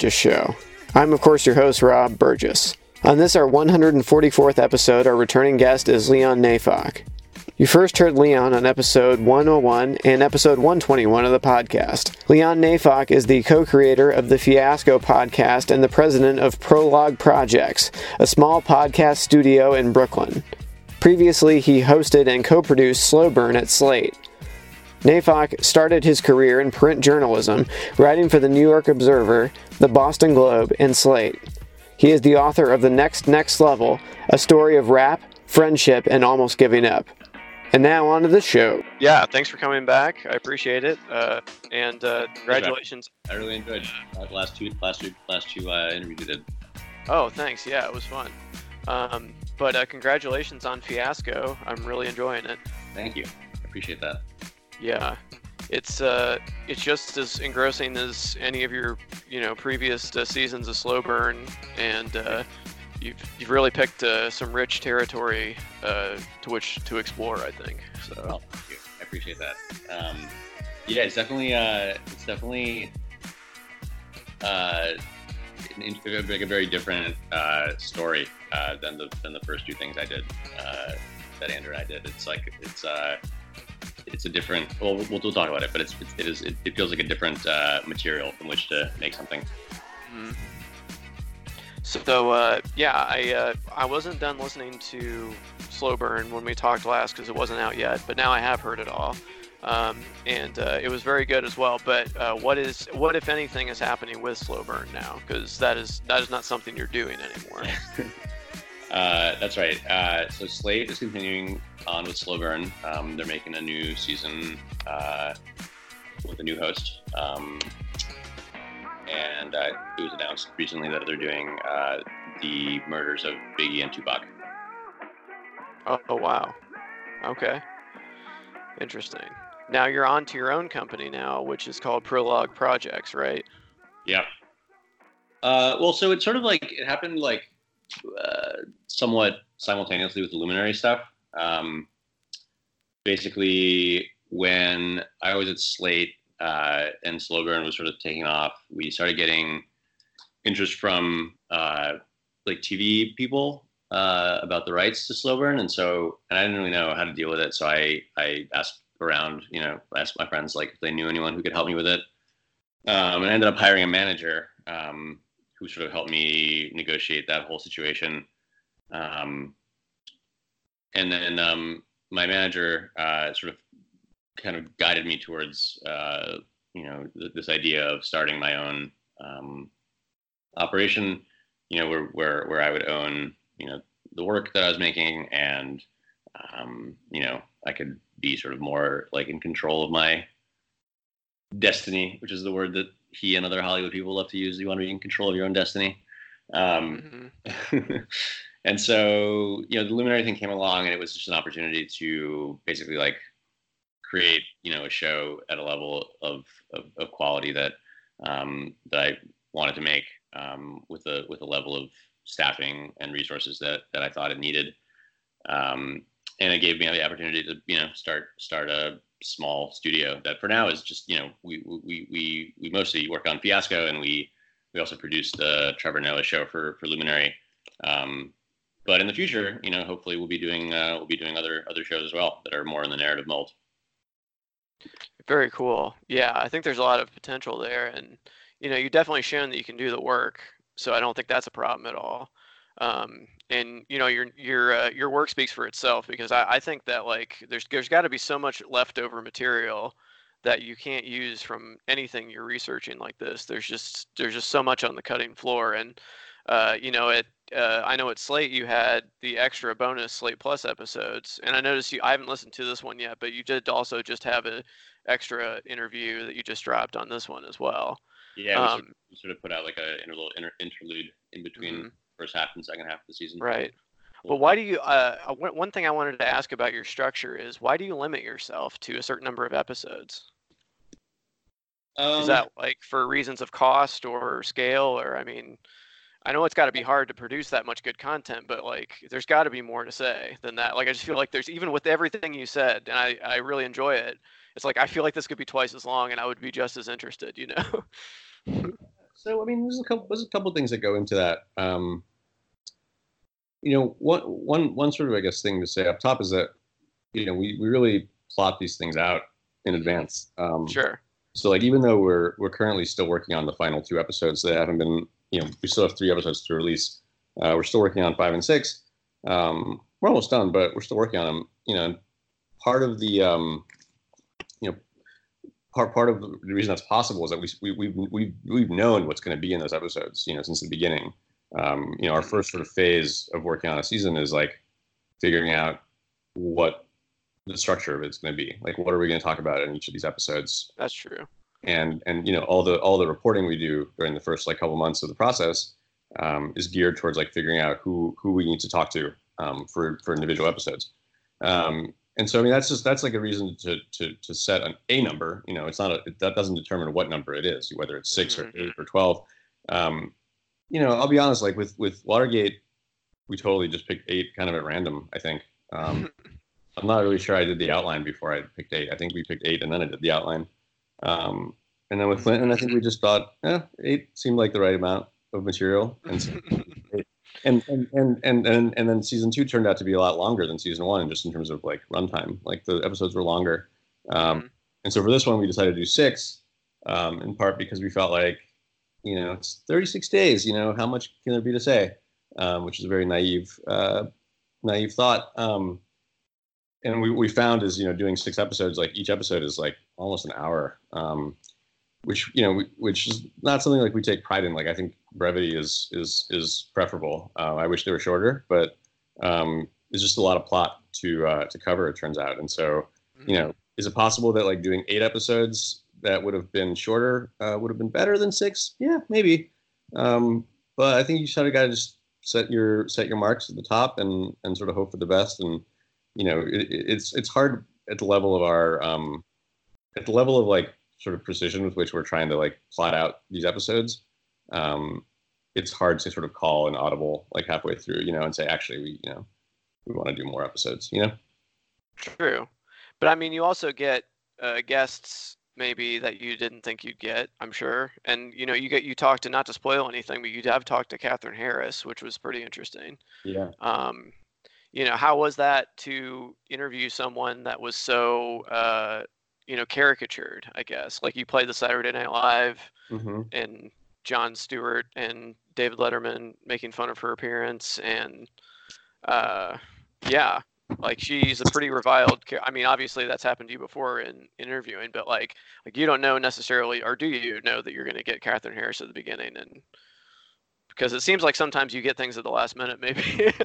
Burgess Show. I'm, of course, your host, Rob Burgess. On this, our 144th episode, our returning guest is Leon Neyfakh. You first heard Leon on episode 101 and episode 121 of the podcast. Leon Neyfakh is the co creator of the Fiasco podcast and the president of Prologue Projects, a small podcast studio in Brooklyn. Previously, he hosted and co produced Slow Burn at Slate. Neyfakh started his career in print journalism, writing for the New York Observer, the Boston Globe, and Slate. He is the author of The Next Next Level, a story of rap, friendship, and almost giving up. And now on to the show. Yeah, thanks for coming back. I appreciate it. Uh, and uh, congratulations. I really enjoyed uh, the last two last two last two uh, interviews you did. Oh, thanks. Yeah, it was fun. Um, but uh, congratulations on Fiasco. I'm really enjoying it. Thank you. I appreciate that. Yeah, it's uh, it's just as engrossing as any of your you know previous uh, seasons of Slow Burn, and uh, you've you've really picked uh, some rich territory uh, to which to explore. I think so. Oh, thank you. I appreciate that. Um, yeah, it's definitely uh, it's definitely uh, like a very different uh, story uh, than the than the first two things I did uh, that Andrew and I did. It's like it's uh, it's a different. Well, we'll, we'll talk about it, but it's, it's it is it, it feels like a different uh, material from which to make something. Mm-hmm. So uh, yeah, I uh, I wasn't done listening to Slow Burn when we talked last because it wasn't out yet, but now I have heard it all, um, and uh, it was very good as well. But uh, what is what if anything is happening with Slow Burn now? Because that is that is not something you're doing anymore. Uh, that's right. Uh, so Slate is continuing on with Slow Burn. Um, they're making a new season with a new host. Um, and uh, it was announced recently that they're doing uh, the murders of Biggie and Tupac. Oh, oh, wow. Okay. Interesting. Now you're on to your own company now, which is called Prologue Projects, right? Yeah. Uh, well, so it's sort of like it happened like uh, somewhat simultaneously with the Luminary stuff. Um, basically, when I was at Slate, uh, and slow burn was sort of taking off, we started getting interest from uh, like TV people uh, about the rights to slow burn, and so and I didn't really know how to deal with it, so I I asked around, you know, asked my friends like if they knew anyone who could help me with it, um, and I ended up hiring a manager um, who sort of helped me negotiate that whole situation. Um, and then um, my manager uh, sort of kind of guided me towards uh, you know th- this idea of starting my own um, operation. You know, where where where I would own you know the work that I was making, and um, you know I could be sort of more like in control of my destiny, which is the word that he and other Hollywood people love to use. You want to be in control of your own destiny. Um, mm-hmm. and so, you know, the Luminary thing came along, and it was just an opportunity to basically like create you know a show at a level of of, of quality that um, that I wanted to make um, with a with a level of staffing and resources that that I thought it needed. Um, and it gave me the opportunity to you know start start a small studio that for now is just you know we we we we mostly work on Fiasco and we we also produced the Trevor Noah show for for Luminary. Um, but in the future, you know, hopefully we'll be doing uh, we'll be doing other other shows as well that are more in the narrative mold. Very cool. Yeah, I think there's a lot of potential there, and you know, you definitely shown that you can do the work. So I don't think that's a problem at all. Um, and you know, your your uh, your work speaks for itself because I, I think that like there's there's got to be so much leftover material that you can't use from anything you're researching like this. There's just there's just so much on the cutting floor, and uh, you know, it uh, I know at Slate you had the extra bonus Slate Plus episodes, and I noticed you. I haven't listened to this one yet, but you did also just have an extra interview that you just dropped on this one as well. Yeah, we, um, sort, of, we sort, of, put out like a, a little inter- interlude in between mm-hmm. First half and second half of the season. Right. Well, why do you? Uh, uh one thing I wanted to ask about your structure is why do you limit yourself to a certain number of episodes? Um, is that like for reasons of cost or scale, or I mean? I know it's got to be hard to produce that much good content, but like there's got to be more to say than that. Like I just feel like there's even with everything you said, and I I really enjoy it. It's like I feel like this could be twice as long, and I would be just as interested. You know. So I mean, there's a couple there's a couple things that go into that. Um, you know, one one one sort of I guess thing to say up top is that you know we we really plot these things out in advance. Um, Sure. So like even though we're we're currently still working on the final two episodes that haven't been you know we still have three episodes to release. Uh, we're still working on five and six. Um, we're almost done, but we're still working on them. You know, part of the um, you know part part of the reason that's possible is that we we we've we've, we've known what's going to be in those episodes. You know, since the beginning. Um, you know, our first sort of phase of working on a season is like figuring out what the structure of it's going to be. Like, what are we going to talk about in each of these episodes? That's true. And and you know, all the all the reporting we do during the first like couple months of the process um, is geared towards like figuring out who who we need to talk to um, for for individual episodes. Um, and so I mean that's just that's like a reason to to to set an a number. You know, it's not a that doesn't determine what number it is, whether it's 6 or eight or twelve. Um, you know, I'll be honest. Like with with Watergate, we totally just picked eight kind of at random. I think. Um, I'm not really sure I did the outline before I picked eight. I think we picked eight and then I did the outline. Um, and then with Clinton, I think we just thought, yeah, eight seemed like the right amount of material. And so, and, and, and, and, and, and then season two turned out to be a lot longer than season one, just in terms of like runtime. Like the episodes were longer. Um, Mhm. and so for this one, we decided to do six, um, in part because we felt like, you know, it's 36 days, you know, how much can there be to say? Um, which is a very naive, uh, naive thought. Um, and we, we found is, you know, doing six episodes, like each episode is like almost an hour. Um, which you know, we, which is not something like we take pride in. Like I think brevity is is is preferable. Uh, I wish they were shorter, but um, it's just a lot of plot to uh, to cover. It turns out, and so you know, is it possible that like doing eight episodes that would have been shorter uh, would have been better than six? Yeah, maybe. Um, but I think you sort of got to just set your set your marks at the top and and sort of hope for the best. And you know, it, it's it's hard at the level of our um, at the level of like sort of precision with which we're trying to like plot out these episodes. Um, it's hard to sort of call an audible like halfway through, you know, and say actually we you know we want to do more episodes, you know. True, but I mean, you also get uh, guests maybe that you didn't think you'd get. I'm sure, and you know, you get you talked to not to spoil anything, but you have talked to Katherine Harris, which was pretty interesting. Yeah. Um, you know, how was that to interview someone that was so uh, you know caricatured? I guess like you played the Saturday Night Live Mm-hmm. and Jon Stewart and David Letterman making fun of her appearance and uh yeah like she's a pretty reviled I mean obviously that's happened to you before in interviewing but like like you don't know necessarily or do you know that you're going to get Katherine Harris at the beginning? And because it seems like sometimes you get things at the last minute maybe.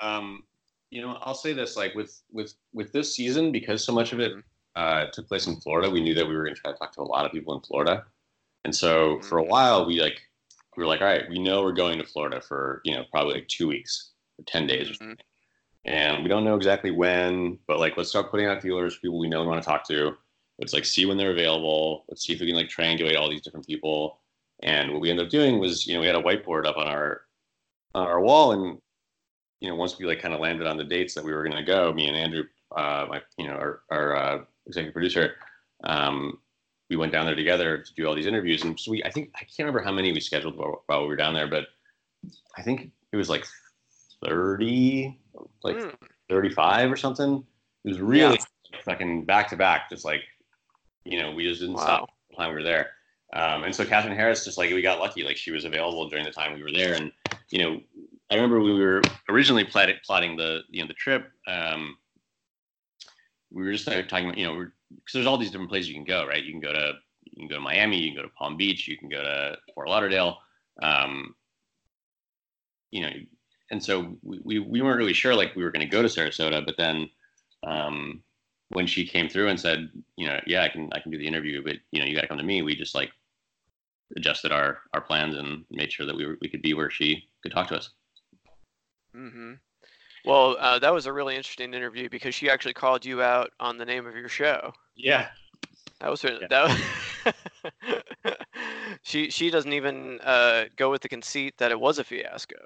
Um, you know, I'll say this: like with with with this season, because so much of it uh, took place in Florida, we knew that we were going to try to talk to a lot of people in Florida, and so for a while, we like we were like, all right, we know we're going to Florida for you know probably like two weeks or ten days or Mhm. something, and we don't know exactly when, but like let's start putting out feelers for people we know we want to talk to. Let's like see when they're available. Let's see if we can like triangulate all these different people. And what we ended up doing was, you know, we had a whiteboard up on our on our wall, and you know, once we like kind of landed on the dates that we were going to go, me and Andrew, uh, my, you know, our, our uh, executive producer, um, we went down there together to do all these interviews. And so we, I think, I can't remember how many we scheduled while, while we were down there, but I think it was like 30, like Mm, 35 or something. It was really fucking back to back, just like, you know, we just didn't stop wow the time we were there. Um, and so Katherine Harris, just like we got lucky, like she was available during the time we were there. And you know, I remember we were originally plotting, plotting the you know the trip. Um, we were just like, talking about you know because there's all these different places you can go, right? You can go to you can go to Miami, you can go to Palm Beach, you can go to Fort Lauderdale. Um, you know, and so we, we, we weren't really sure like we were going to go to Sarasota, but then um, when she came through and said, you know, yeah, I can I can do the interview, but you know, you got to come to me. We just like adjusted our our plans and made sure that we were, we could be where she could talk to us. Mm-hmm. well uh, that was a really interesting interview because she actually called you out on the name of your show Yeah. That was her. Yeah. That was she. She doesn't even uh, go with the conceit that it was a fiasco.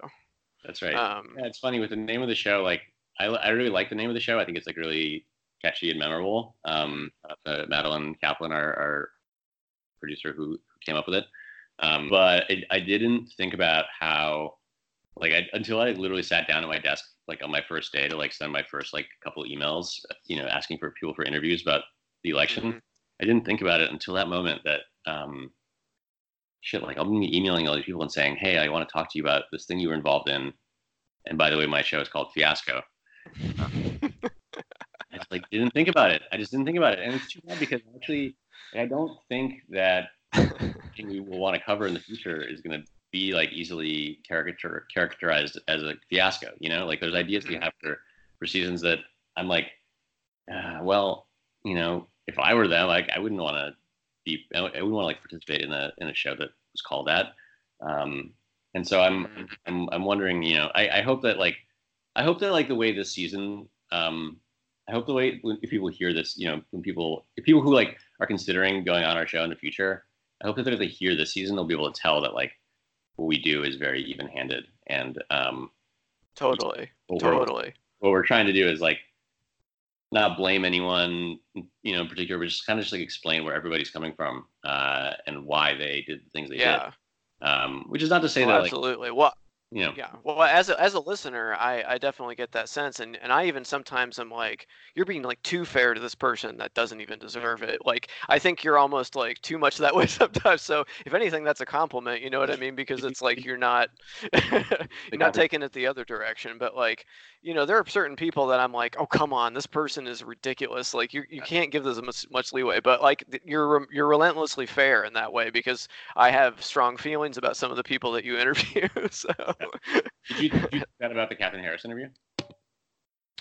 That's right. Um, yeah, it's funny with the name of the show. Like, I, I really like the name of the show. I think it's like really catchy and memorable. Um, uh, Madeline Kaplan, our, our producer who, who came up with it. Um, but I, I didn't think about how like I, until I literally sat down at my desk like on my first day to like send my first like couple emails, you know, asking for people for interviews about the election. Mm-hmm. I didn't think about it until that moment that um, shit, like I'm gonna be emailing all these people and saying, hey, I want to talk to you about this thing you were involved in. And by the way, my show is called Fiasco. I just like didn't think about it. I just didn't think about it, and it's too bad because actually, I don't think that we will want to cover in the future is going to be like easily caricature characterized as a fiasco. You know, like there's ideas we have for for seasons that I'm like, uh, well, you know, if I were them, like I wouldn't want to be, wouldn't want to like participate in a in a show that was called that. Um, and so I'm mm-hmm. I'm I'm wondering, you know, I, I hope that like I hope that like the way this season um, I hope the way if people hear this, you know, when people if people who like are considering going on our show in the future, I hope that if they hear this season, they'll be able to tell that like what we do is very even-handed and um, totally, what totally. We're, what we're trying to do is like not blame anyone, you know, in particular, but just kind of just like explain where everybody's coming from uh, and why they did the things they yeah. did. Um, which is not to say well, that like, absolutely. Well, you know. Yeah. Well, as a, as a listener, I, I definitely get that sense, and and I even sometimes I'm like, you're being like too fair to this person that doesn't even deserve it. Like I think you're almost like too much that way sometimes. So if anything, that's a compliment. You know what I mean? Because it's like you're not you're not taking it the other direction. But like you know, there are certain people that I'm like, oh come on, this person is ridiculous. Like you you can't give this much, much leeway. But like you're you're relentlessly fair in that way because I have strong feelings about some of the people that you interview. so. Did you, did you think that about the Katherine Harris interview?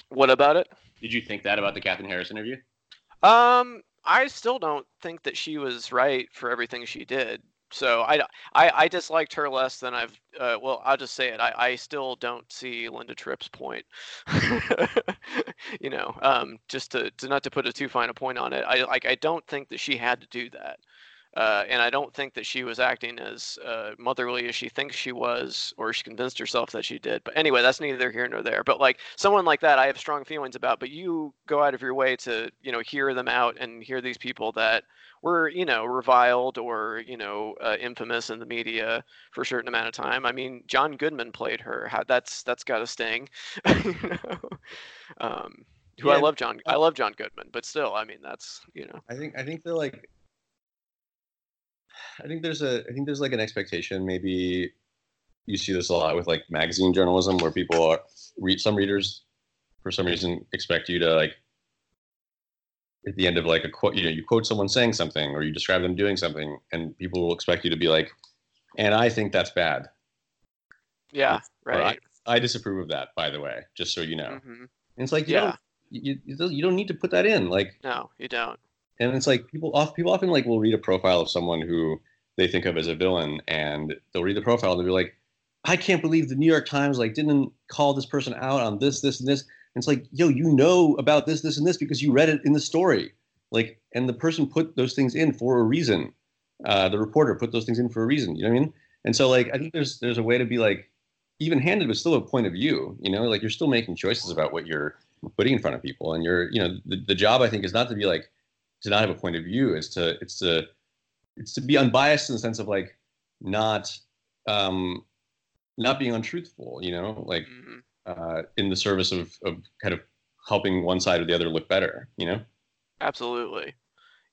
What about it? Did you think that about the Katherine Harris interview? Um, I still don't think that she was right for everything she did. So I, I, I disliked her less than I've. Uh, well, I'll just say it. I, I still don't see Linda Tripp's point. you know, um, just to, to not to put a too fine a point on it. I like. I don't think that she had to do that. Uh, and I don't think that she was acting as uh, motherly as she thinks she was, or she convinced herself that she did. But anyway, that's neither here nor there. But like someone like that, I have strong feelings about. But you go out of your way to, you know, hear them out and hear these people that were, you know, reviled or, you know, uh, infamous in the media for a certain amount of time. I mean, John Goodman played her. How, that's that's got a sting. you know? um, who yeah. I love John I love John Goodman, but still, I mean that's you know. I think I think they're like I think there's a I think there's like an expectation. Maybe you see this a lot with like magazine journalism, where people are read some readers for some reason expect you to like at the end of like a quote, you know, you quote someone saying something or you describe them doing something, and people will expect you to be like, and I think that's bad. Yeah, right. I, I, disapprove of that, by the way, just so you know. Mm-hmm. It's like, you yeah. Don't, you, you don't need to put that in. Like, no, you don't and it's like people off people often like will read a profile of someone who they think of as a villain and they'll read the profile and they'll be like i can't believe the new york times like didn't call this person out on this this and this. And it's like yo you know about this this and this because you read it in the story. Like and the person put those things in for a reason. Uh, the reporter put those things in for a reason you know what i mean? And so like i think there's there's a way to be like even handed but still a point of view you know? Like you're still making choices about what you're putting in front of people and you're you know the, the job i think is not to be like to not have a point of view is to it's to it's to be unbiased in the sense of like not um not being untruthful you know like mm-hmm. uh in the service of of kind of helping one side or the other look better you know? Absolutely.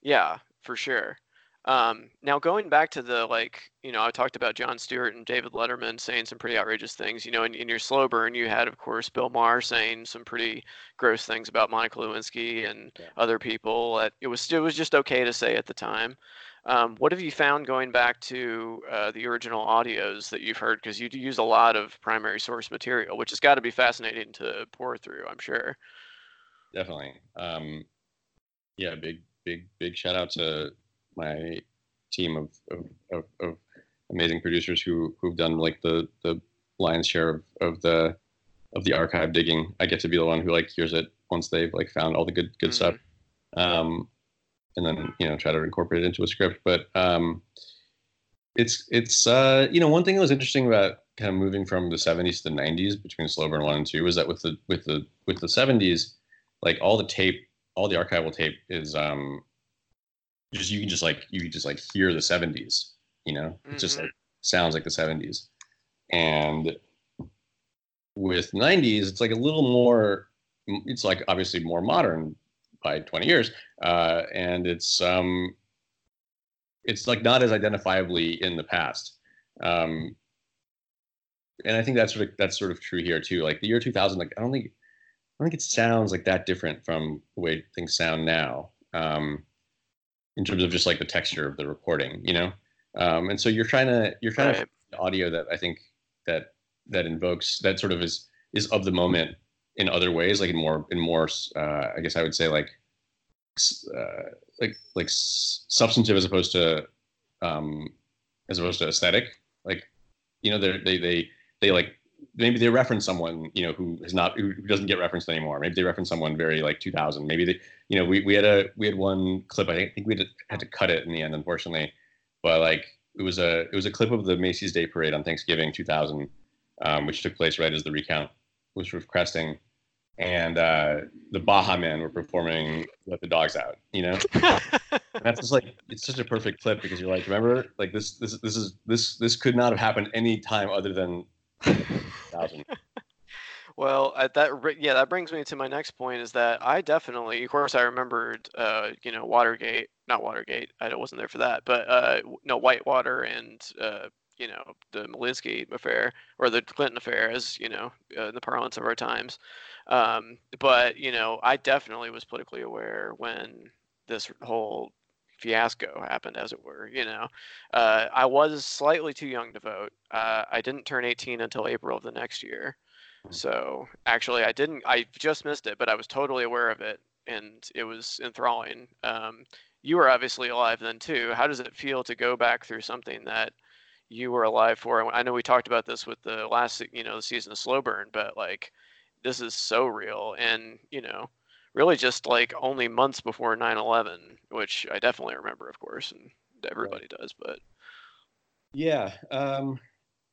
Yeah for sure um, now going back to the like, you know, I talked about Jon Stewart and David Letterman saying some pretty outrageous things. You know, in, in your slow burn, you had, of course, Bill Maher saying some pretty gross things about Monica Lewinsky and yeah. other people. That it was it was just okay to say at the time. Um, what have you found going back to uh, the original audios that you've heard? Because you use a lot of primary source material, which has got to be fascinating to pour through. I'm sure. Definitely. Um, yeah, big, big, big shout out to my team of, of, of, of, amazing producers who who've done like the the lion's share of, of the of the archive digging. I get to be the one who like hears it once they've like found all the good good mm-hmm. stuff, um, and then you know try to incorporate it into a script. But um, it's it's uh, you know one thing that was interesting about kind of moving from the 70s to the 90s between slow burn one and two was that with the with the with the 70s, like all the tape, all the archival tape is um, just you can just like you can just like hear the 70s you know? It just Mhm. like sounds like the 70s and with 90s it's like a little more it's like obviously more modern by 20 years uh, and it's um it's like not as identifiably in the past. Um and i think that's sort of that's sort of true here too. Like the year 2000 like i don't think i don't think it sounds like that different from the way things sound now. Um in terms of just like the texture of the recording you know um and so you're trying to you're trying to Right. find audio that i think that that invokes that sort of is is of the moment in other ways like in more in more uh i guess i would say like uh like like substantive as opposed to um as opposed to aesthetic like you know they they they they like maybe they reference someone you know who is not who doesn't get referenced anymore. Maybe they reference someone very like 2000 maybe they you know we, we had a we had one clip i think, we had to, had to cut it in the end unfortunately. But like it was a it was a clip of the macy's day parade on thanksgiving 2000 um, which took place right as the recount was cresting and uh, the Baha Men were performing let the dogs out you know? And that's just like it's such a perfect clip because you're like, remember, like this this this is this this could not have happened any time other than thousand. Well, uh, that yeah, that brings me to my next point is that I definitely, of course, I remembered, uh, you know, Watergate, not Watergate, I wasn't there for that, but uh, no, Whitewater and uh, you know, the Melizgate affair or the Clinton affair, as you know, uh, in the parlance of our times. Um, but you know, I definitely was politically aware when this whole fiasco happened, as it were. You know, uh, I was slightly too young to vote. Uh, I didn't turn 18 until April of the next year. So actually, I didn't. I just missed it, but I was totally aware of it, and it was enthralling. Um, you were obviously alive then too. How does it feel to go back through something that you were alive for? I know we talked about this with the last, you know, the season of Slow Burn, but like, this is so real, and you know, really just like only months before 9/11, which I definitely remember, of course, and everybody does. But Yeah. Um,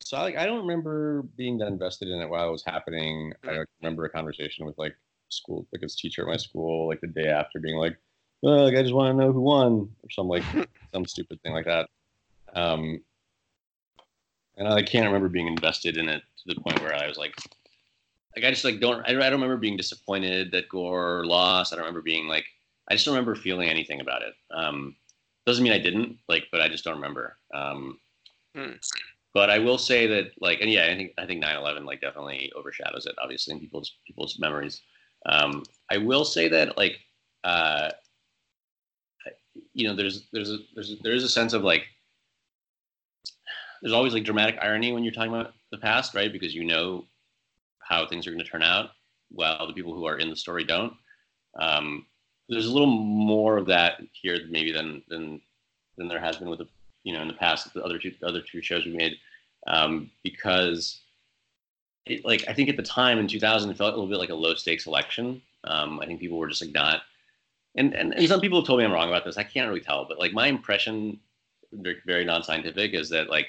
so I, like, I don't remember being that invested in it while it was happening. I don't remember a conversation with like school, like his teacher at my school, like the day after, being like, "Oh, like, I just want to know who won," or some like some stupid thing like that. Um, and I can't remember being invested in it to the point where I was like, like I just like don't I, don't- I don't remember being disappointed that Gore lost. I don't remember being like I just don't remember feeling anything about it. Um, doesn't mean I didn't like, but I just don't remember. Um, Hmm. But I will say that like and yeah, I think I think 9/11 like definitely overshadows it obviously in people's people's memories. Um, I will say that like uh, you know there's there's a there's a, there is a sense of like there's always like dramatic irony when you're talking about the past, right? Because you know how things are going to turn out, while the people who are in the story don't. Um, there's a little more of that here, maybe than than than there has been with the you know in the past the other two the other two shows we made, um, because it, like I think at the time in 2000 it felt a little bit like a low stakes election. Um, I think people were just like not, and, and and some people have told me I'm wrong about this. I can't really tell, but like my impression, very, very non-scientific, is that like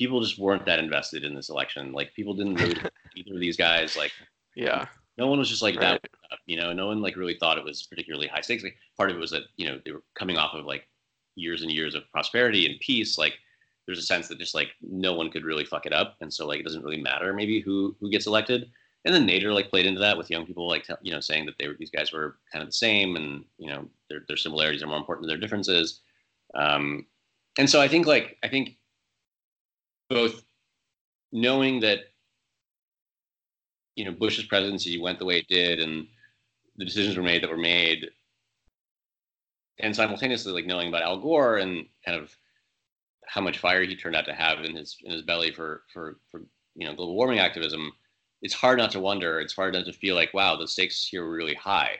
people just weren't that invested in this election. Like people didn't really either of these guys. Like yeah, no one was just like right. that. You know, no one like really thought it was particularly high stakes. Like part of it was that you know they were coming off of like years and years of prosperity and peace. Like there's a sense that just like no one could really fuck it up, and so like it doesn't really matter maybe who who gets elected. And then Nader like played into that with young people like tell, you know saying that they were these guys were kind of the same, and you know their their similarities are more important than their differences. Um, and so I think like I think both knowing that you know Bush's presidency went the way it did, and the decisions were made that were made, and simultaneously like knowing about Al Gore and kind of how much fire he turned out to have in his in his belly for for for you know global warming activism, it's hard not to wonder. It's hard not to feel like wow, the stakes here were really high.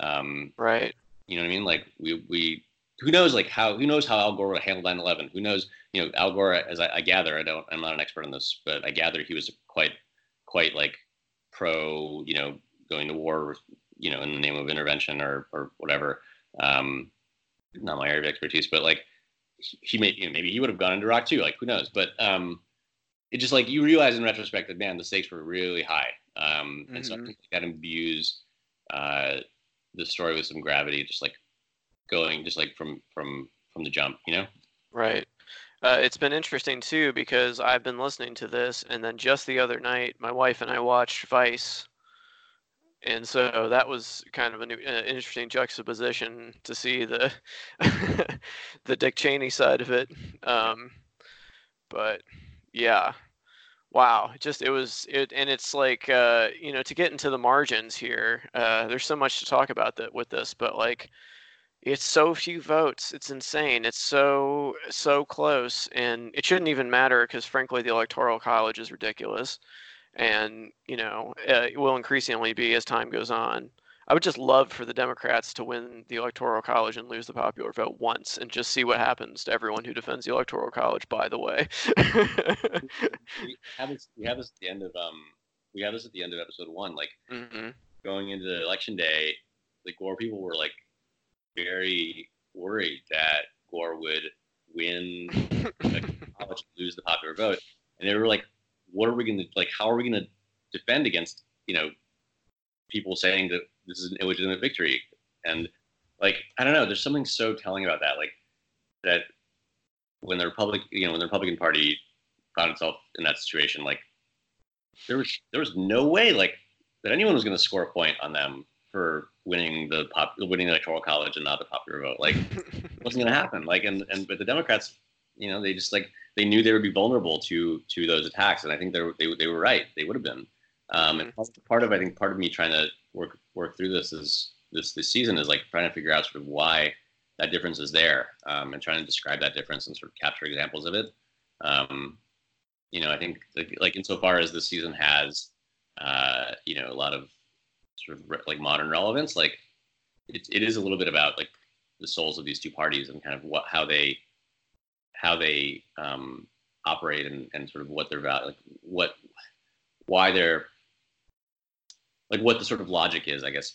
Um, right. you know what I mean? Like we we who knows like how who knows how Al Gore would handle 9/11? Who knows? You know, Al Gore, as I, I gather, I don't, I'm not an expert on this, but I gather he was quite quite like pro, you know, going to war, you know, in the name of intervention or or whatever. Um, not my area of expertise, but like he may you know, maybe he would have gone into Iraq too. Like who knows? But um, it just like you realize in retrospect that man, the stakes were really high. Um, and so I Mhm. think that imbues uh, the story with some gravity, just like going just like from from from the jump, you know? Right. Uh, it's been interesting too because I've been listening to this, and then just the other night, my wife and I watched Vice, and so that was kind of an uh, interesting juxtaposition to see the the Dick Cheney side of it. Um, but yeah, wow, just it was it, and it's like uh, you know to get into the margins here. Uh, there's so much to talk about that with this, but like it's so few votes. It's insane. It's so so close, and it shouldn't even matter because frankly, the electoral college is ridiculous, and you know uh, it will increasingly be as time goes on. I would just love for the Democrats to win the electoral college and lose the popular vote once, and just see what happens to everyone who defends the electoral college. By the way, we have this. We have this at the end of um. We have this at the end of episode one. Like hmm going into election day, like Gore people were like very worried that Gore would win the college and lose the popular vote, and they were like, "What are we going to like? How are we going to defend against you know people saying that this is an illegitimate victory?" And like, I don't know. There's something so telling about that, like that when the Republic, you know, when the Republican Party found itself in that situation, like there was there was no way like that anyone was going to score a point on them for winning the pop winning the electoral college and not the popular vote. Like it wasn't going to happen. Like and and but the Democrats, you know, they just like they knew they would be vulnerable to to those attacks, and I think they were, they they were right. They would have been. Um, and part of I think part of me trying to work work through this is this this season is like trying to figure out sort of why that difference is there um, and trying to describe that difference and sort of capture examples of it. Um, you know, I think like, like insofar as this season has, uh, you know, a lot of sort of like modern relevance, like it, it is a little bit about like the souls of these two parties and kind of what how they how they um, operate and, and sort of what their value like what why they're like what the sort of logic is, I guess,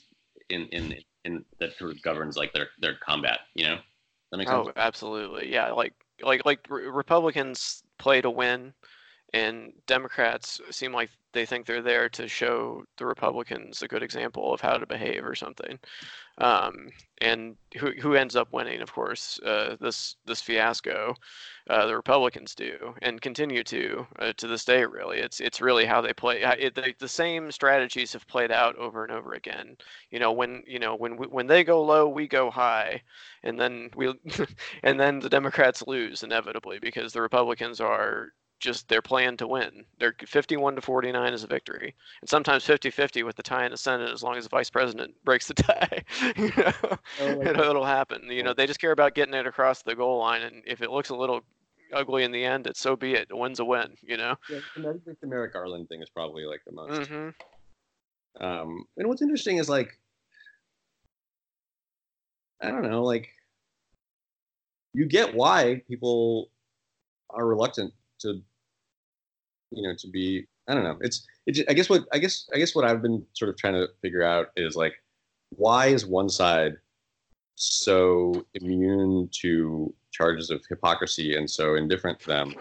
in in in that sort of governs like their their combat. You know, that makes Oh, sense. absolutely. Yeah, like like like re- Republicans play to win, and Democrats seem like they think they're there to show the Republicans a good example of how to behave or something. Um, and who who ends up winning, of course, uh, this this fiasco, uh, the Republicans do and continue to uh, to this day. Really, it's it's really how they play. It, the, the same strategies have played out over and over again. You know, when you know when we, when they go low, we go high, and then we and then the Democrats lose inevitably because the Republicans are just they're playing to win. They're 51 to 49 is a victory, and sometimes 50-50 with the tie in the Senate as long as the vice president breaks the tie. you know, Oh, it'll, it'll happen. You know, they just care about getting it across the goal line, and if it looks a little ugly in the end, it's so be it. A win's a win. You know. Yeah, and I think the Merrick Garland thing is probably like the most. hmm Um, and what's interesting is like, I don't know, like, you get why people are reluctant to, you know, to be. I don't know. It's. It. I guess what. I guess. I guess what I've been sort of trying to figure out is like, why is one side so immune to charges of hypocrisy and so indifferent to them,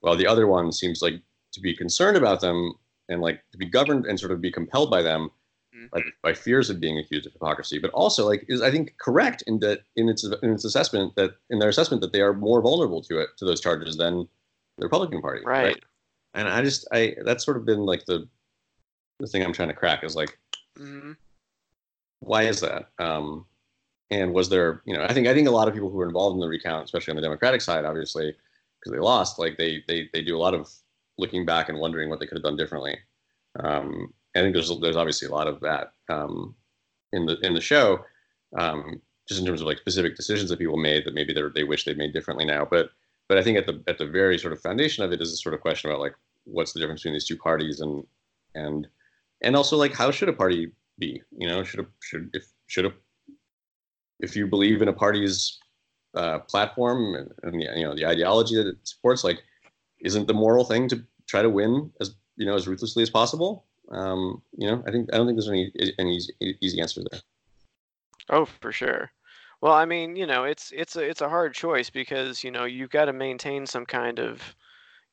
while the other one seems like to be concerned about them and like to be governed and sort of be compelled by them mm-hmm. like by fears of being accused of hypocrisy, but also like is I think correct in that in its in its assessment that in their assessment that they are more vulnerable to it to those charges than the Republican Party. Right. And I just I that's sort of been like the the thing I'm trying to crack is like hmm why is that? Um, and was there you know I think I think a lot of people who were involved in the recount, especially on the Democratic side, obviously because they lost, like they they they do a lot of looking back and wondering what they could have done differently. Um, I think there's there's obviously a lot of that um, in the in the show, um, just in terms of like specific decisions that people made that maybe they they wish they'd made differently now. But but I think at the at the very sort of foundation of it is a sort of question about like what's the difference between these two parties and and and also like how should a party be? You know, should a, should if should a if you believe in a party's uh, platform and, and you know the ideology that it supports, like isn't the moral thing to try to win as you know as ruthlessly as possible? Um, you know, I think I don't think there's any any easy, easy answer there. Oh, for sure. Well, I mean, you know, it's it's a it's a hard choice because you know you've got to maintain some kind of,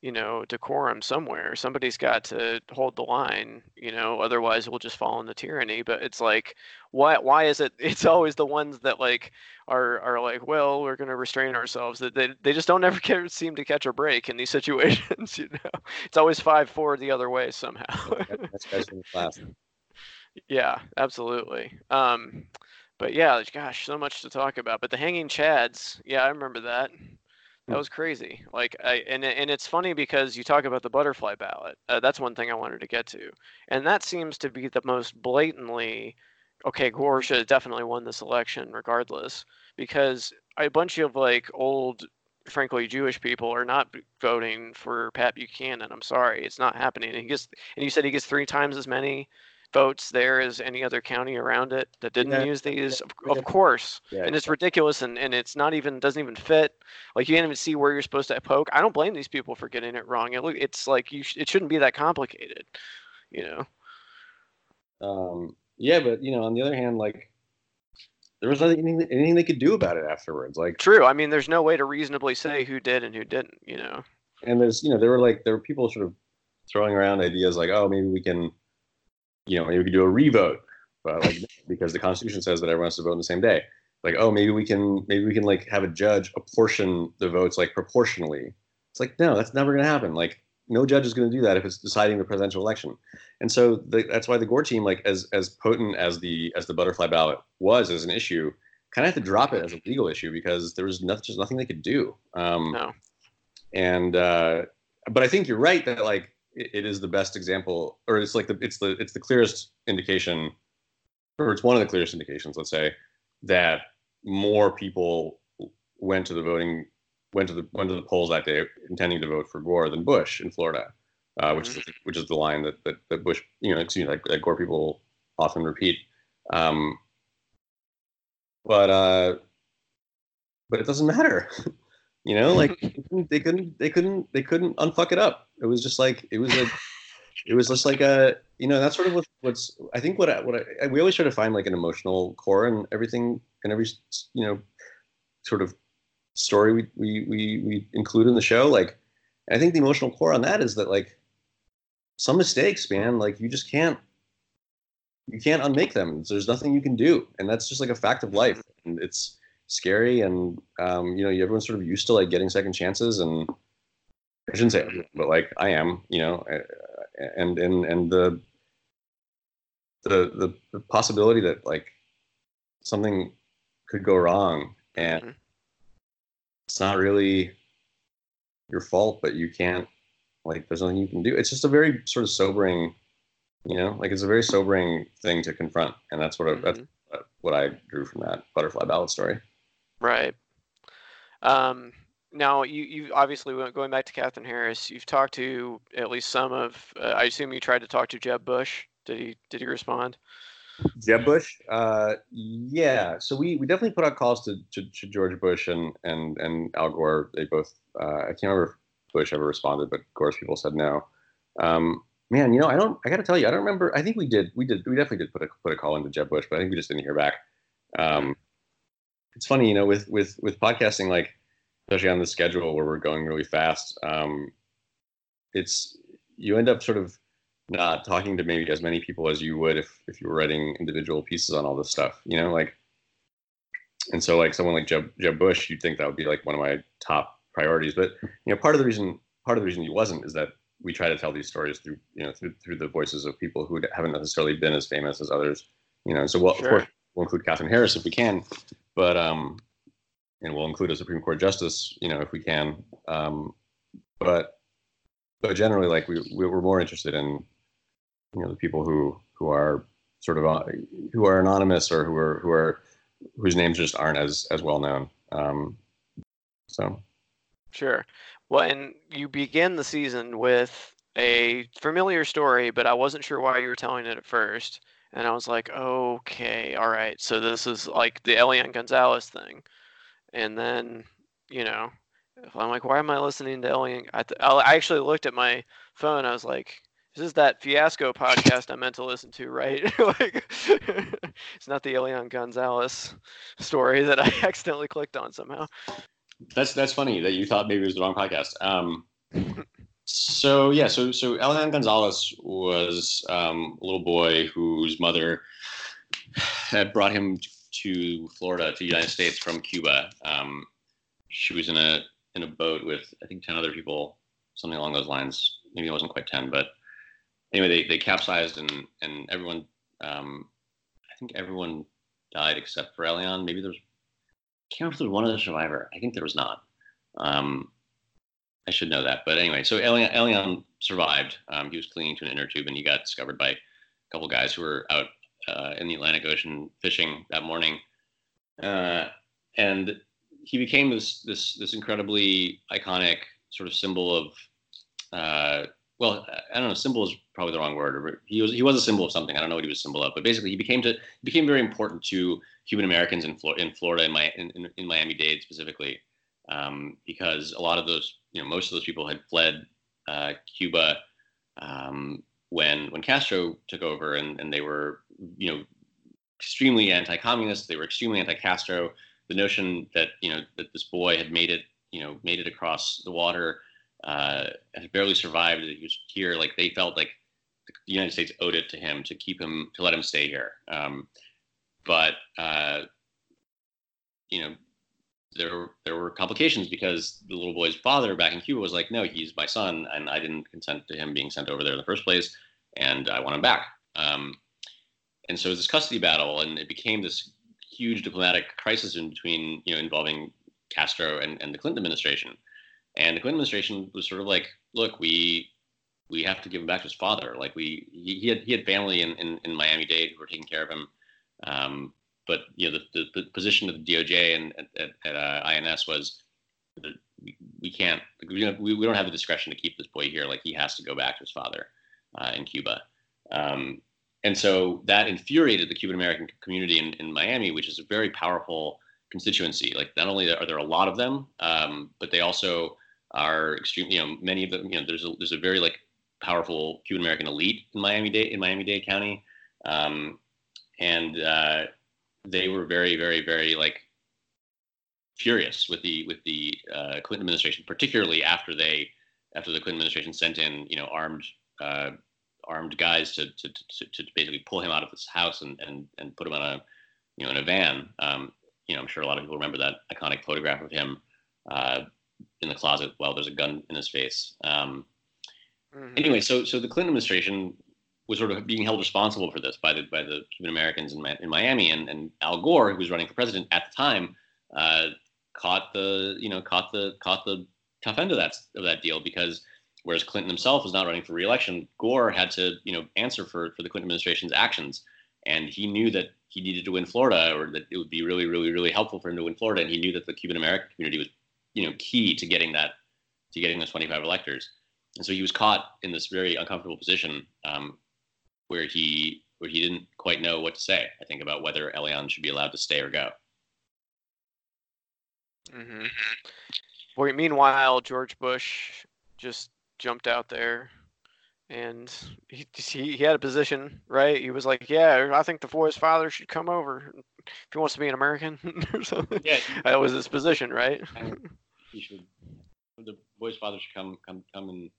you know, decorum somewhere. Somebody's got to hold the line, you know, otherwise we'll just fall into tyranny. But it's like, why why is it it's always the ones that like are are like, well, we're gonna restrain ourselves. That they, they just don't ever get, seem to catch a break in these situations, you know. It's always five four the other way somehow. From the class. yeah, absolutely. Um but yeah, gosh, so much to talk about. But the hanging chads, yeah, I remember that. That Hmm. was crazy. Like, I and and it's funny because you talk about the butterfly ballot. Uh, that's one thing I wanted to get to, and that seems to be the most blatantly. Okay, Gore should have definitely won this election regardless, because a bunch of like old, frankly Jewish people are not voting for Pat Buchanan. I'm sorry, it's not happening. And he gets, and you said he gets three times as many votes there as any other county around it that didn't Yeah, use these. Of, yeah. of course, Yeah, and it's ridiculous, and, and it's not even doesn't even fit. Like you can't even see where you're supposed to poke. I don't blame these people for getting it wrong. It it's like you, sh- it shouldn't be that complicated, you know. Um, yeah, but you know, on the other hand, like there was nothing anything, anything they could do about it afterwards. Like, True. I mean, there's no way to reasonably say who did and who didn't. You know. and there's you know there were like there were people sort of throwing around ideas like, oh, maybe we can, you know, maybe we could do a revote, but like because the Constitution says that everyone has to vote on the same day. Like, oh, maybe we can maybe we can like have a judge apportion the votes like proportionally. It's like no, that's never going to happen. Like no judge is going to do that if it's deciding the presidential election. And so the, that's why the Gore team, like as as potent as the as the butterfly ballot was as an issue, kind of had to drop it as a legal issue because there was nothing, just nothing they could do. Um, No. And uh, but I think you're right that like it, it is the best example, or it's like the it's the it's the clearest indication, or it's one of the clearest indications, let's say, that more people went to the voting went to the went to the polls that day intending to vote for Gore than Bush in Florida, uh, which is which is the line that, that that Bush you know excuse me like that Gore people often repeat. Um, but uh, but it doesn't matter, you know. Like they couldn't they couldn't they couldn't unfuck it up. It was just like it was a it was just like a you know that's sort of what, what's I think what I, what I, we always try to find like an emotional core and everything and every you know sort of story we, we we we include in the show like I think the emotional core on that is that like some mistakes man like you just can't you can't unmake them there's nothing you can do and that's just like a fact of life and it's scary and um, you know everyone's sort of used to like getting second chances and I shouldn't say but like I am you know uh, and and and the the the, the possibility that like something could go wrong and Mhm. it's not really your fault but you can't like there's nothing you can do it's just a very sort of sobering you know like it's a very sobering thing to confront and that's what I, that's Mhm. what i drew from that butterfly ballot story Right. Um, now, you, you obviously going back to Katherine Harris. You've talked to at least some of. Uh, I assume you tried to talk to Jeb Bush. Did he? Did he respond? Jeb Bush, uh, yeah. So we, we definitely put out calls to, to, to George Bush and, and, and Al Gore. They both, uh, I can't remember if Bush ever responded, but Gore's people said no. Um, man, you know, I don't, I got to tell you, I don't remember. I think we did, we did, we definitely did put a, put a call into Jeb Bush, but I think we just didn't hear back. Um, it's funny, you know, with, with, with podcasting, like, especially on the schedule where we're going really fast, um, it's, you end up sort of not talking to maybe as many people as you would if if you were writing individual pieces on all this stuff, you know, like. And so, like someone like Jeb, Jeb Bush, you'd think that would be like one of my top priorities. But you know, part of the reason part of the reason he wasn't is that we try to tell these stories through you know through through the voices of people who haven't necessarily been as famous as others. You know, so we'll, Sure. of course we'll include Katherine Harris if we can, but um, and we'll include a Supreme Court justice, you know, if we can. Um, but but generally, like we we- we're more interested in you know the people who who are sort of uh, who are anonymous or who are who are whose names just aren't as as well known. Um, so Sure. Well, and you begin the season with a familiar story, but I wasn't sure why you were telling it at first. And I was like, okay, all right. So this is like the Elian Gonzalez thing. And then, you know, I'm like, why am I listening to Elian? I, th- I actually looked at my phone. I was like, this is that fiasco podcast I meant to listen to, right? like, it's not the Elian Gonzalez story that I accidentally clicked on somehow. that's that's funny that you thought maybe it was the wrong podcast. Um, So yeah, so so Elian Gonzalez was um, a little boy whose mother had brought him to Florida, to the United States from Cuba. Um, she was in a in a boat with I think ten other people, something along those lines. Maybe it wasn't quite ten, but anyway, they, they capsized and and everyone, um, I think everyone died except for Elian. Maybe there was, I can't remember if there was one other survivor. I think there was not. Um, I should know that, but anyway, so Elian, Elian survived. Um, he was clinging to an inner tube, and he got discovered by a couple guys who were out uh, in the Atlantic Ocean fishing that morning, uh, and he became this this this incredibly iconic sort of symbol of uh, well, I don't know. Symbol is probably the wrong word. He was he was a symbol of something. I don't know what he was a symbol of, but basically he became to became very important to Cuban Americans in, in Florida and my in, in, in Miami Dade specifically, um, because a lot of those you know most of those people had fled uh, Cuba um, when when Castro took over, and and they were you know extremely anti-communist. They were extremely anti-Castro. The notion that you know that this boy had made it you know made it across the water uh, had barely survived. He was here. Like they felt like the United States owed it to him to keep him to let him stay here. Um, but uh, you know, there there were complications because the little boy's father back in Cuba was like, no, he's my son, and I didn't consent to him being sent over there in the first place, and I want him back. Um, and so it was this custody battle, and it became this huge diplomatic crisis in between, you know, involving Castro and, and the Clinton administration. And the Clinton administration was sort of like, look, we we have to give him back to his father. Like we he, he had he had family in, in, in Miami Dade who were taking care of him. Um, but you know the, the, the, position of the DOJ and at, at uh, INS was we, can't we don't, we, don't have the discretion to keep this boy here. Like he has to go back to his father uh, in Cuba. Um, and so that infuriated the Cuban American community in, in Miami, which is a very powerful constituency. Like not only are there a lot of them, um, but they also are extreme. You know, many of them. You know, there's a there's a very like powerful Cuban American elite in Miami Dade in Miami Dade County, um, and uh, they were very very very like furious with the with the uh, Clinton administration, particularly after they after the Clinton administration sent in you know armed uh, armed guys to, to, to, to, basically pull him out of his house and, and, and put him on a you know in a van. Um, you know, I'm sure a lot of people remember that iconic photograph of him uh, in the closet while there's a gun in his face. Um, mm-hmm. Anyway, so so the Clinton administration was sort of being held responsible for this by the by the Cuban Americans in, in Miami, and, and Al Gore, who was running for president at the time, uh, caught the you know caught the caught the tough end of that of that deal because whereas Clinton himself was not running for reelection, Gore had to you know answer for for the Clinton administration's actions, and he knew that he needed to win Florida, or that it would be really really really helpful for him to win Florida, and he knew that the Cuban American community was you know key to getting that to getting those 25 electors. And so he was caught in this very uncomfortable position um, where he where he didn't quite know what to say i think about whether elian should be allowed to stay or go mm-hmm. well meanwhile george bush just jumped out there and he, he he had a position right he was like yeah i think the boy's father should come over if he wants to be an american or something yeah that was his position right he should the boy's father should come come come and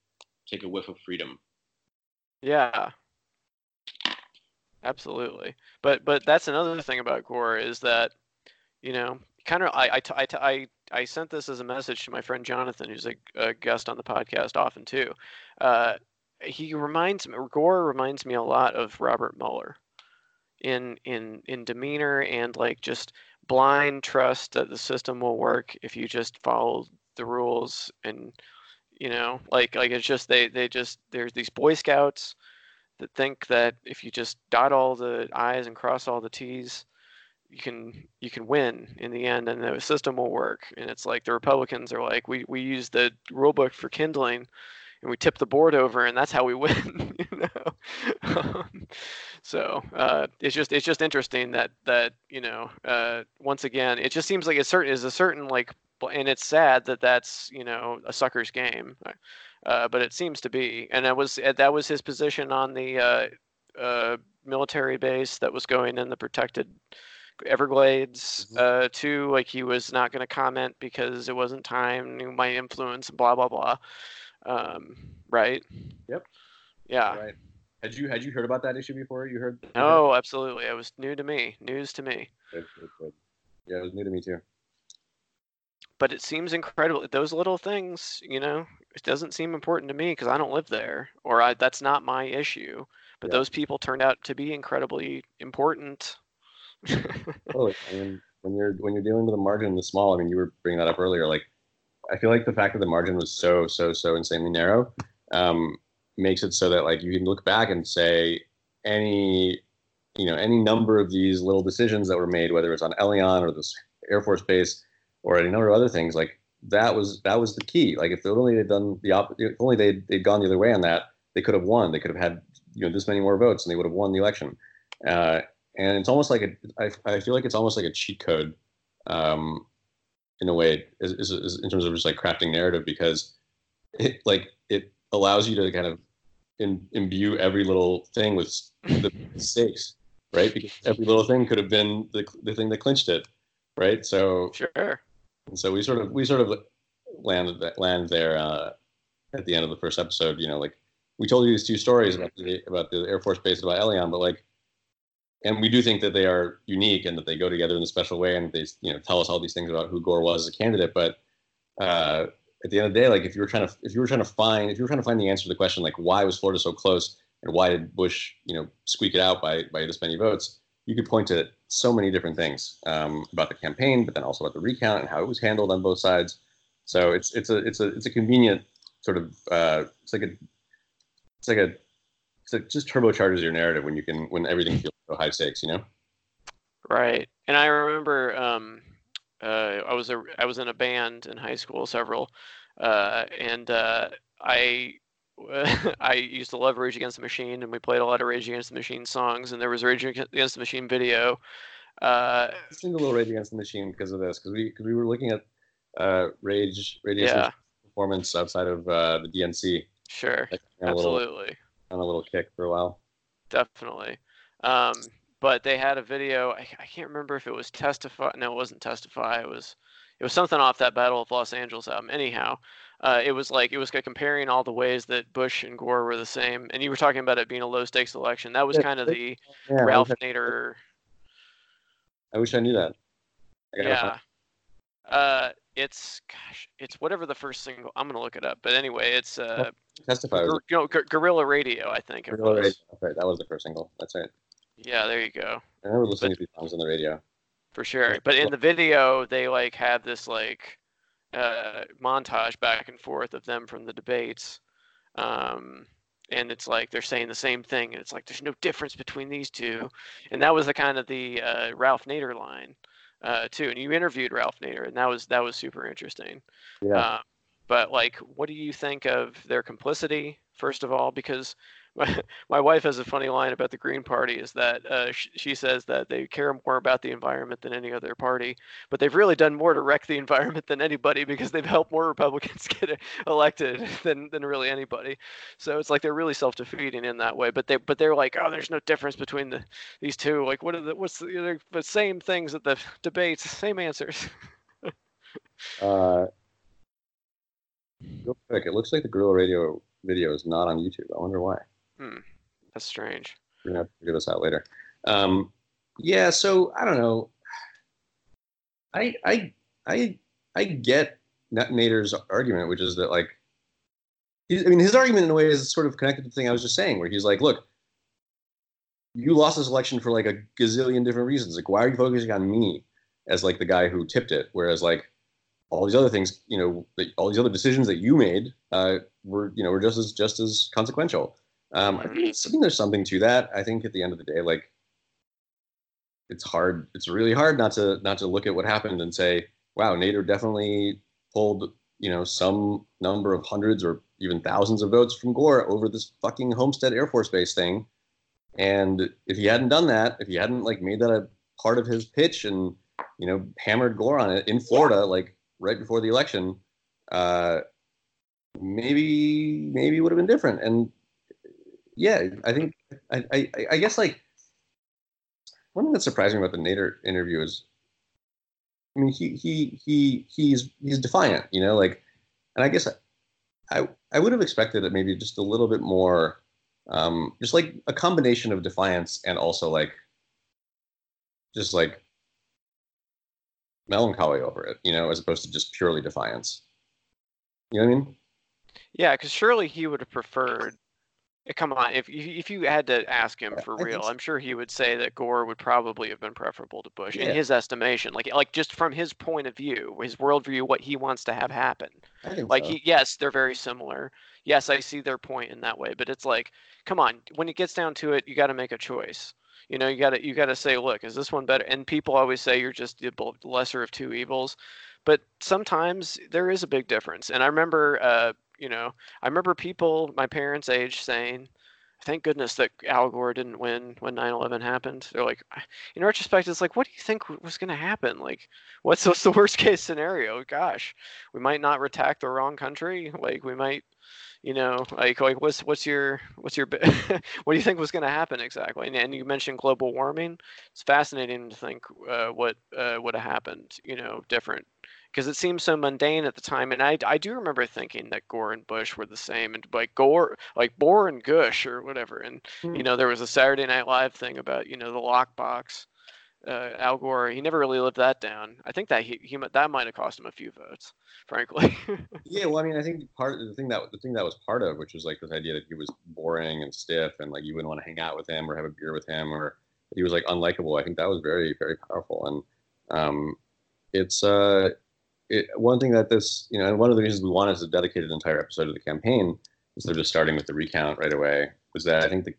take a whiff of freedom. Yeah. Absolutely. But but that's another thing about Gore is that you know, kind of I I, I, I I sent this as a message to my friend Jonathan, who's a, a guest on the podcast often too. Uh, he reminds me, Gore reminds me a lot of Robert Mueller in in in demeanor and like just blind trust that the system will work if you just follow the rules and you know like like it's just they they just there's these boy scouts that think that if you just dot all the i's and cross all the t's you can you can win in the end and the system will work. And it's like the republicans are like we we use the rule book for kindling and we tip the board over and that's how we win you know? Um, so uh, it's just it's just interesting that that you know uh, once again it just seems like it certain is a certain like and it's sad that that's you know a sucker's game uh, but it seems to be and that was uh, that was his position on the uh, uh, military base that was going in the protected Everglades mm-hmm. uh, too. Like he was not going to comment because it wasn't time, knew my influence, blah blah blah. Um, right? Yep. Yeah. Right. Had you had you heard about that issue before? You heard? you heard- No, absolutely. It was new to me. News to me. Good, good, good. Yeah, it was new to me too. But it seems incredible. Those little things, you know, it doesn't seem important to me because I don't live there, or I, that's not my issue. But Yeah. those people turned out to be incredibly important. Totally. I mean, when you're when you're dealing with a margin this small, I mean, you were bringing that up earlier. Like, I feel like the fact that the margin was so so so insanely narrow um, makes it so that like you can look back and say any you know any number of these little decisions that were made, whether it's on Elian or this Air Force Base or any number of other things, like that was that was the key. Like, if only they'd done the op- if only they'd they'd gone the other way on that, they could have won. They could have had you know this many more votes, and they would have won the election. Uh, and it's almost like a I, I feel like it's almost like a cheat code um, in a way is, is, is in terms of just like crafting narrative because it like it allows you to kind of in, imbue every little thing with the stakes right because every little thing could have been the, the thing that clinched it right so sure. And so we sort of we sort of landed land there uh, at the end of the first episode. You know, like we told you these two stories about the about the Air Force Base about Elian, but like, and we do think that they are unique and that they go together in a special way, and they you know tell us all these things about who Gore was as a candidate. But uh, at the end of the day, like if you were trying to if you were trying to find if you were trying to find the answer to the question like why was Florida so close and why did Bush you know squeak it out by by this many votes, you could point to so many different things um, about the campaign, but then also about the recount and how it was handled on both sides. So it's it's a it's a it's a convenient sort of uh, it's like a it's like a it's like just turbocharges your narrative when you can when everything feels so high stakes, you know. Right. And I remember um, uh, I was a I was in a band in high school, several, uh, and uh, I I used to love Rage Against the Machine, and we played a lot of Rage Against the Machine songs, and there was Rage Against the Machine video. Uh, to a little Rage Against the Machine because of this because we because we were looking at uh, Rage Rage Against the yeah, Machine performance outside of uh, the DNC sure, like, on a little absolutely. on a little kick for a while. Definitely. Um, but they had a video. I, I can't remember if it was Testify. No, it wasn't Testify. It was it was something off that Battle of Los Angeles album. Anyhow, uh, it was like it was comparing all the ways that Bush and Gore were the same. And you were talking about it being a low stakes election. That was kind of the Yeah, Ralph Nader. I wish I knew that. I Yeah. Uh, it's gosh, it's whatever the first single. I'm gonna look it up. But anyway, it's uh, Testify. Gor- no, Gor- Guerrilla Radio. I think it was. Radio. Right. That was the first single. That's right. Yeah, there you go. I remember listening to these songs on the radio. For sure. But in the video, they like have this like uh, montage back and forth of them from the debates, um, and it's like they're saying the same thing, and it's like there's no difference between these two, and that was the kind of the uh, Ralph Nader line uh, too. And you interviewed Ralph Nader, and that was that was super interesting. Yeah. Um, but like, what do you think of their complicity? First of all, because my, my wife has a funny line about the Green Party is that uh, sh- she says that they care more about the environment than any other party, but they've really done more to wreck the environment than anybody because they've helped more Republicans get elected than, than really anybody. So it's like they're really self-defeating in that way. But they but they're like, oh, there's no difference between the these two. Like, what are the what's the, the same things at the debates, same answers. Uh, real quick, it looks like the Guerrilla Radio video is not on YouTube. I wonder why. That's strange. We're gonna have to figure this out later. Um, yeah, so I don't know. I I I I get Nader's argument, which is that like, I mean, his argument in a way is sort of connected to the thing I was just saying, where he's like, look, you lost this election for like a gazillion different reasons. Like, why are you focusing on me as like the guy who tipped it, whereas like all these other things, you know, all these other decisions that you made uh, were, you know, were just as just as consequential. Um, I think, I think there's something to that. I think at the end of the day, like it's hard. It's really hard not to not to look at what happened and say, "Wow, Nader definitely pulled you know some number of hundreds or even thousands of votes from Gore over this fucking Homestead Air Force Base thing." And if he hadn't done that, if he hadn't like made that a part of his pitch and you know hammered Gore on it in Florida, like right before the election, uh, maybe maybe it would have been different. And yeah, I think I, I, I guess like one thing that surprised me about the Nader interview is, I mean, he he he he's he's defiant, you know, like, and I guess I I would have expected it maybe just a little bit more, um, just like a combination of defiance and also like, just like melancholy over it, you know, as opposed to just purely defiance. You know what I mean? Yeah, because surely he would have preferred. Eh, Come on, if you if you had to ask him Yeah, for I real, so. I'm sure he would say that Gore would probably have been preferable to Bush in his estimation. Like like just from his point of view, his worldview, what he wants to have happen. Like so. he, yes, they're very similar. Yes, I see their point in that way, but it's like, come on, when it gets down to it, you got to make a choice. You know, you got to you got to say, look, is this one better? And people always say you're just the lesser of two evils, but sometimes there is a big difference. And I remember, uh, you know, I remember people my parents' age saying, "Thank goodness that Al Gore didn't win when 9/11 happened." They're like, in retrospect, it's like, what do you think was going to happen? Like, what's what's the worst case scenario? Gosh, we might not attack the wrong country. Like, we might, you know, like like what's what's your what's your what do you think was going to happen exactly? And, and you mentioned global warming. It's fascinating to think uh, what uh, would have happened, you know, different because it seemed so mundane at the time. And I, I do remember thinking that Gore and Bush were the same, and like Gore, like Bore and Gush or whatever. And Hmm. you know, there was a Saturday Night Live thing about you know the lockbox. Uh, Al Gore, he never really lived that down. I think that he, he that might have cost him a few votes, frankly. Yeah, well, I mean, I think part the thing that the thing that was part of, which was like this idea that he was boring and stiff, and like you wouldn't want to hang out with him or have a beer with him, or he was like unlikable. I think that was very, very powerful, and um, it's uh, it, one thing that this, you know, and one of the reasons we wanted to dedicate an entire episode to the campaign instead of just starting with the recount right away was that I think the,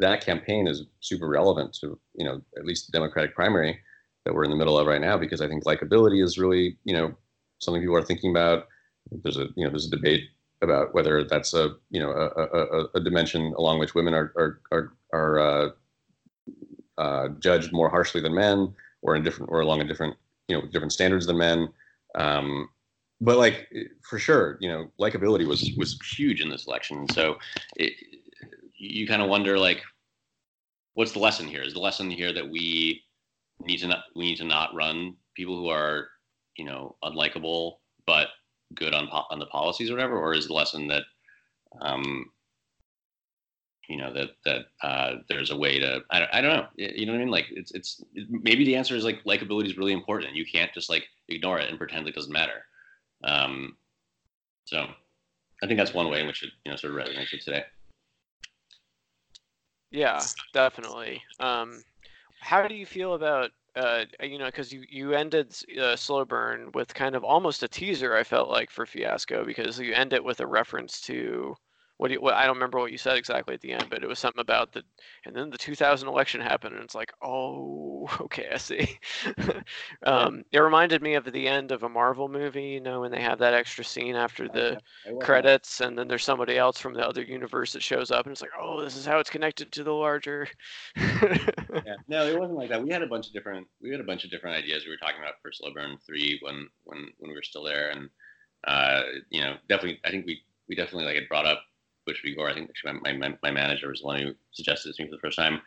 that campaign is super relevant to, you know, at least the Democratic primary that we're in the middle of right now, because I think likability is really, you know, something people are thinking about. There's a, you know, there's a debate about whether that's a, you know, a, a, a- dimension along which women are are are, are uh, uh, judged more harshly than men, or in different, or along a different, you know, different standards than men. Um, but like for sure, you know, likability was was huge in this election. So it, you kind of wonder like, what's the lesson here? Is the lesson here that we need to not we need to not run people who are you know unlikable but good on po- on the policies or whatever, or is the lesson that um, you know that that uh, there's a way to I, don't- I don't know you know what I mean like it's it's maybe the answer is like likability is really important you can't just like ignore it and pretend it doesn't matter um, so I think that's one way in which it you know sort of resonates with today. Yeah, definitely. Um, how do you feel about uh, you know, because you you ended uh, Slow Burn with kind of almost a teaser. I felt like for Fiasco because you end it with a reference to what do you, what I don't remember what you said exactly at the end, but it was something about the and then the 2000 election happened, and it's like, oh, okay, I see. um, it reminded me of the end of a Marvel movie, you know, when they have that extra scene after the credits and then there's somebody else from the other universe that shows up and it's like oh this is how it's connected to the larger. Yeah, no, it wasn't like that. We had a bunch of different we had a bunch of different ideas. We were talking about for Slow Burn three when when when we were still there, and uh, you know definitely I think we we definitely like had brought up Bush v Gore. I think my, my my manager was the one who suggested it to me for the first time.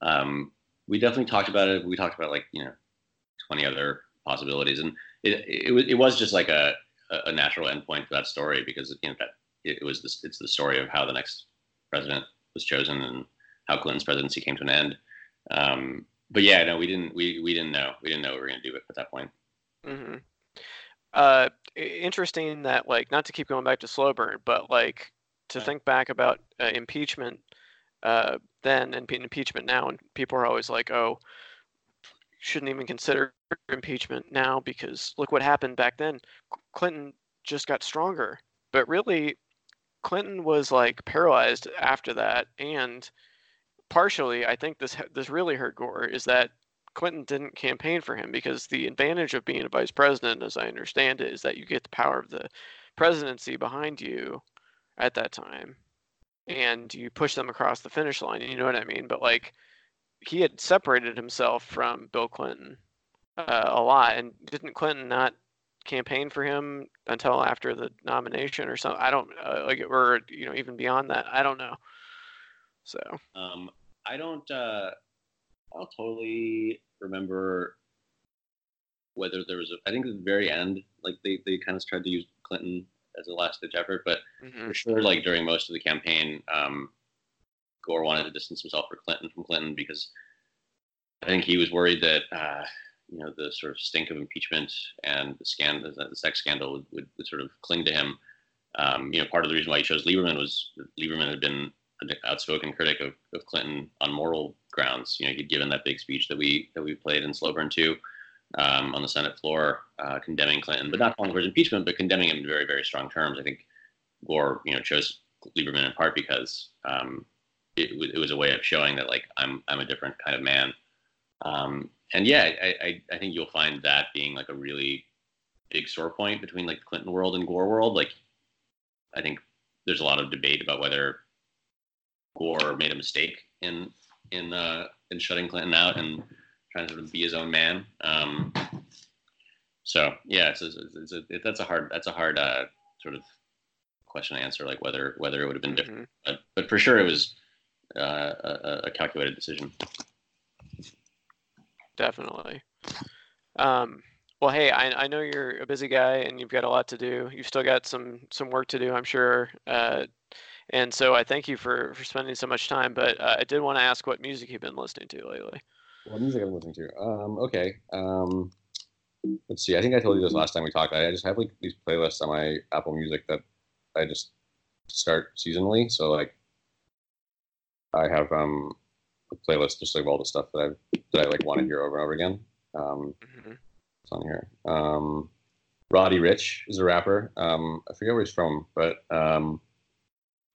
Um, we definitely talked about it. We talked about like you know twenty other possibilities, and it it, was it was just like a a natural endpoint for that story because you know that it, was this it's the story of how the next president was chosen and how Clinton's presidency came to an end. Um, but yeah, no, we didn't. We we didn't know. We didn't know we were going to do it at that point. hmm uh interesting that like not to keep going back to slow burn but like to Right. think back about uh, impeachment uh then and impeachment now and people are always like oh shouldn't even consider impeachment now because look what happened back then clinton just got stronger but really clinton was like paralyzed after that and partially i think this this really hurt gore is that clinton didn't campaign for him because the advantage of being a vice president as i understand it is that you get the power of the presidency behind you at that time and you push them across the finish line you know what i mean but like he had separated himself from bill clinton uh, a lot and didn't clinton not campaign for him until after the nomination or something i don't uh, like or you know even beyond that i don't know so Um, I don't. Uh, I don't totally remember whether there was. A, I think at the very end, like they, they kind of tried to use Clinton as a last ditch effort, but mm-hmm. for sure, like during most of the campaign, um, Gore wanted to distance himself for Clinton from Clinton because I think he was worried that uh, you know the sort of stink of impeachment and the scandal, the sex scandal, would, would, would sort of cling to him. Um, you know, part of the reason why he chose Lieberman was Lieberman had been an outspoken critic of, of Clinton on moral grounds. You know, he'd given that big speech that we that we played in Slow Burn too um, on the Senate floor, uh, condemning Clinton, but not calling for his impeachment, but condemning him in very very strong terms. I think Gore, you know, chose Lieberman in part because um, it, it, was a way of showing that like I'm I'm a different kind of man. Um, and yeah, I, I, I think you'll find that being like a really big sore point between like the Clinton world and Gore world. Like, I think there's a lot of debate about whether Gore made a mistake in in uh, in shutting Clinton out and trying to sort of be his own man. Um, so yeah, it's, it's, it's a, it, that's a hard that's a hard uh, sort of question to answer, like whether whether it would have been different. Mm-hmm. But, but for sure, it was uh, a, a, calculated decision. Definitely. Um, well, hey, I, I know you're a busy guy and you've got a lot to do. You've still got some some work to do, I'm sure. Uh, and so I thank you for for spending so much time. But uh, I did want to ask what music you've been listening to lately. What music I'm listening to? Um, okay. Um, let's see. I think I told you this last time we talked. I just have like these playlists on my Apple Music that I just start seasonally. So like, I have um, a playlist just like all the stuff that I that I like want to hear over and over again. Um, mm-hmm. It's on here. Um, Roddy Ricch is a rapper. Um, I forget where he's from, but um,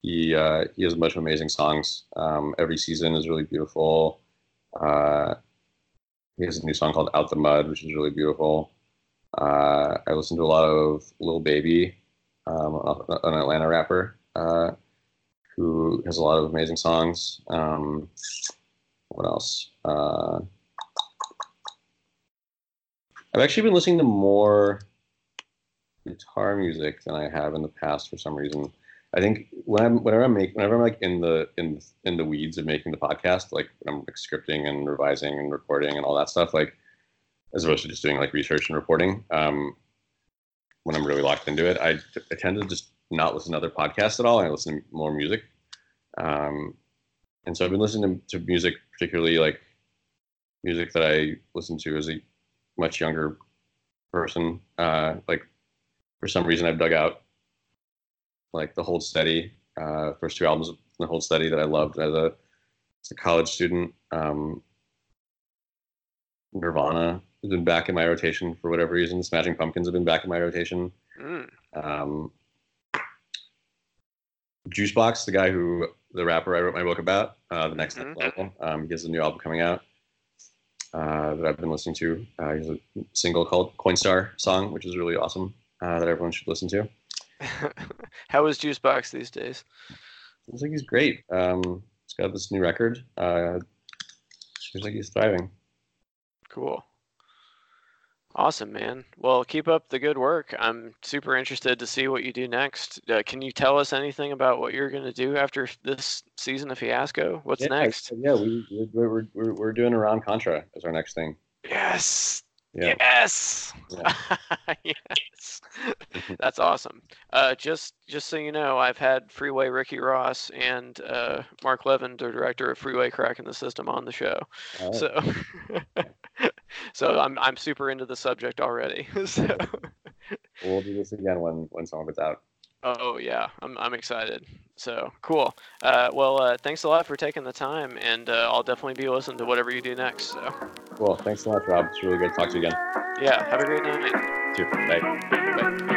he uh, he has a bunch of amazing songs. Um, every season is really beautiful. Uh, he has a new song called "Out the Mud," which is really beautiful. Uh, I listen to a lot of Lil Baby, um, an Atlanta rapper uh, who has a lot of amazing songs. Um, what else? Uh, I've actually been listening to more guitar music than I have in the past for some reason. I think when I'm whenever I'm whenever I'm like in the in in the weeds of making the podcast, like I'm like scripting and revising and recording and all that stuff, like as opposed to just doing like research and reporting. Um, when I'm really locked into it, I, I tend to just not listen to other podcasts at all. I listen to more music. Um, and so I've been listening to, to music, particularly like music that I listened to as a much younger person. Uh, like for some reason, I've dug out like the Hold Steady, uh, first two albums, the Hold Steady that I loved as a, as a college student. Um, Nirvana has been back in my rotation for whatever reason. Smashing Pumpkins have been back in my rotation. Mm. Um, Juicebox, the guy who the rapper I wrote my book about, uh, the next mm-hmm. level. Um, he has a new album coming out uh, that I've been listening to. Uh, he has a single called Coinstar song, which is really awesome uh, that everyone should listen to. How is Juicebox these days? Seems like he's great. Um, he's got this new record. Uh, seems like he's thriving. Cool. Awesome, man. Well, keep up the good work. I'm super interested to see what you do next. Uh, can you tell us anything about what you're going to do after this season of Fiasco? What's yeah, next? Yeah, we, we're, we're, we're doing Iran Contra as our next thing. Yes. Yeah. Yes. Yeah. yes. That's awesome. Uh, just just so you know, I've had Freeway Ricky Ross and uh, Marc Levin, the director of Freeway Cracking the System, on the show. Right. So so I'm I'm super into the subject already. so we'll do this again when when of out. Oh yeah, I'm I'm excited. So cool. Uh, well, uh, thanks a lot for taking the time, and uh, I'll definitely be listening to whatever you do next. So. Cool. Thanks so much, Rob. It's really good to talk to you again. Yeah. Have a great night. You too. Bye. Bye.